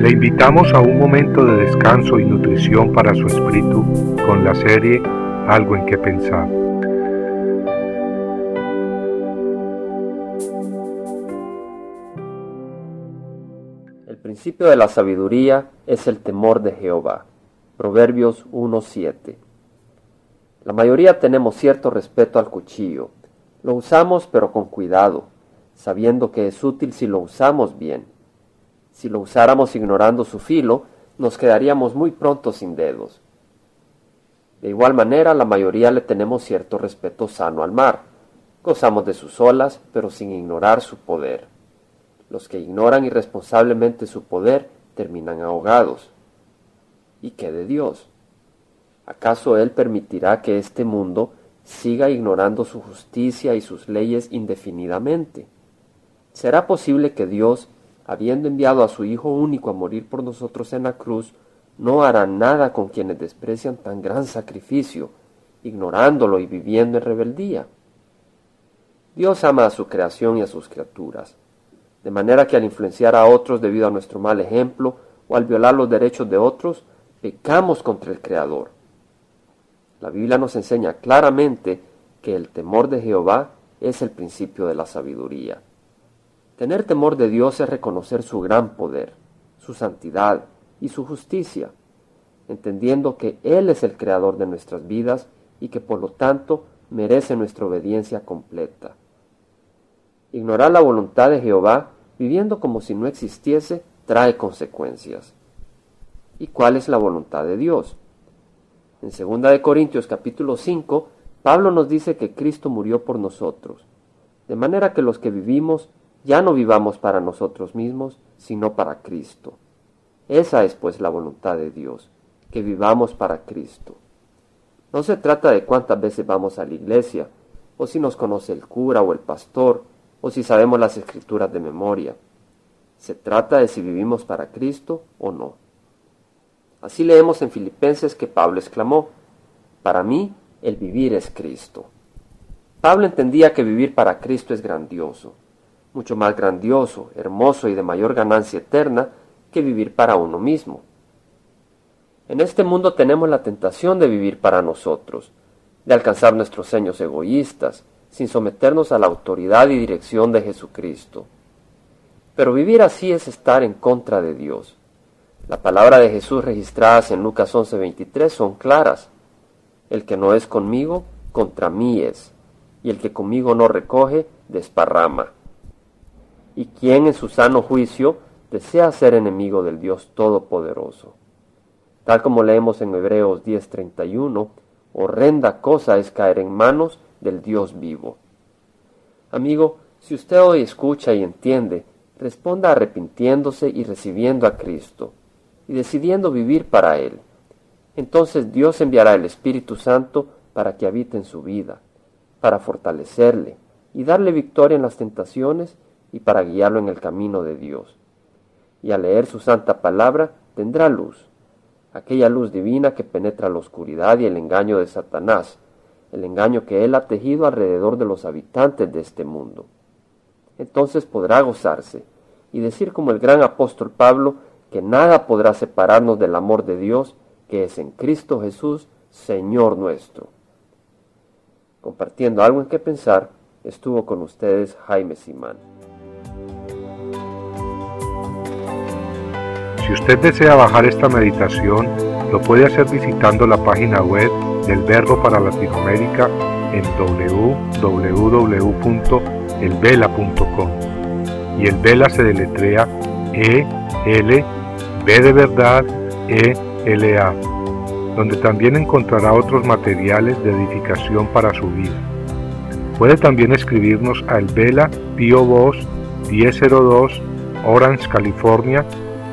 Le invitamos a un momento de descanso y nutrición para su espíritu con la serie Algo en que pensar. El principio de la sabiduría es el temor de Jehová. Proverbios 1.7. La mayoría tenemos cierto respeto al cuchillo. Lo usamos pero con cuidado, sabiendo que es útil si lo usamos bien. Si lo usáramos ignorando su filo, nos quedaríamos muy pronto sin dedos. De igual manera, la mayoría le tenemos cierto respeto sano al mar. Gozamos de sus olas, pero sin ignorar su poder. Los que ignoran irresponsablemente su poder terminan ahogados. ¿Y qué de Dios? ¿Acaso Él permitirá que este mundo siga ignorando su justicia y sus leyes indefinidamente? ¿Será posible que Dios habiendo enviado a su Hijo único a morir por nosotros en la cruz, no hará nada con quienes desprecian tan gran sacrificio, ignorándolo y viviendo en rebeldía. Dios ama a su creación y a sus criaturas, de manera que al influenciar a otros debido a nuestro mal ejemplo o al violar los derechos de otros, pecamos contra el Creador. La Biblia nos enseña claramente que el temor de Jehová es el principio de la sabiduría. Tener temor de Dios es reconocer su gran poder, su santidad y su justicia, entendiendo que Él es el creador de nuestras vidas y que por lo tanto merece nuestra obediencia completa. Ignorar la voluntad de Jehová, viviendo como si no existiese, trae consecuencias. ¿Y cuál es la voluntad de Dios? En 2 de Corintios capítulo 5, Pablo nos dice que Cristo murió por nosotros, de manera que los que vivimos ya no vivamos para nosotros mismos, sino para Cristo. Esa es pues la voluntad de Dios, que vivamos para Cristo. No se trata de cuántas veces vamos a la iglesia, o si nos conoce el cura o el pastor, o si sabemos las escrituras de memoria. Se trata de si vivimos para Cristo o no. Así leemos en Filipenses que Pablo exclamó, Para mí el vivir es Cristo. Pablo entendía que vivir para Cristo es grandioso, mucho más grandioso, hermoso y de mayor ganancia eterna que vivir para uno mismo. En este mundo tenemos la tentación de vivir para nosotros, de alcanzar nuestros sueños egoístas, sin someternos a la autoridad y dirección de Jesucristo. Pero vivir así es estar en contra de Dios. La palabra de Jesús registradas en Lucas 11:23 son claras. El que no es conmigo, contra mí es, y el que conmigo no recoge, desparrama y quien en su sano juicio desea ser enemigo del Dios Todopoderoso. Tal como leemos en Hebreos 10:31, horrenda cosa es caer en manos del Dios vivo. Amigo, si usted hoy escucha y entiende, responda arrepintiéndose y recibiendo a Cristo, y decidiendo vivir para Él. Entonces Dios enviará el Espíritu Santo para que habite en su vida, para fortalecerle y darle victoria en las tentaciones y para guiarlo en el camino de Dios. Y al leer su santa palabra tendrá luz, aquella luz divina que penetra la oscuridad y el engaño de Satanás, el engaño que él ha tejido alrededor de los habitantes de este mundo. Entonces podrá gozarse y decir como el gran apóstol Pablo que nada podrá separarnos del amor de Dios que es en Cristo Jesús, Señor nuestro. Compartiendo algo en que pensar, estuvo con ustedes Jaime Simán. Si usted desea bajar esta meditación, lo puede hacer visitando la página web del Verbo para Latinoamérica en www.elvela.com. Y el Vela se deletrea E L B de verdad E L A, donde también encontrará otros materiales de edificación para su vida. Puede también escribirnos a El Vela Pio Voz 1002 Orange, California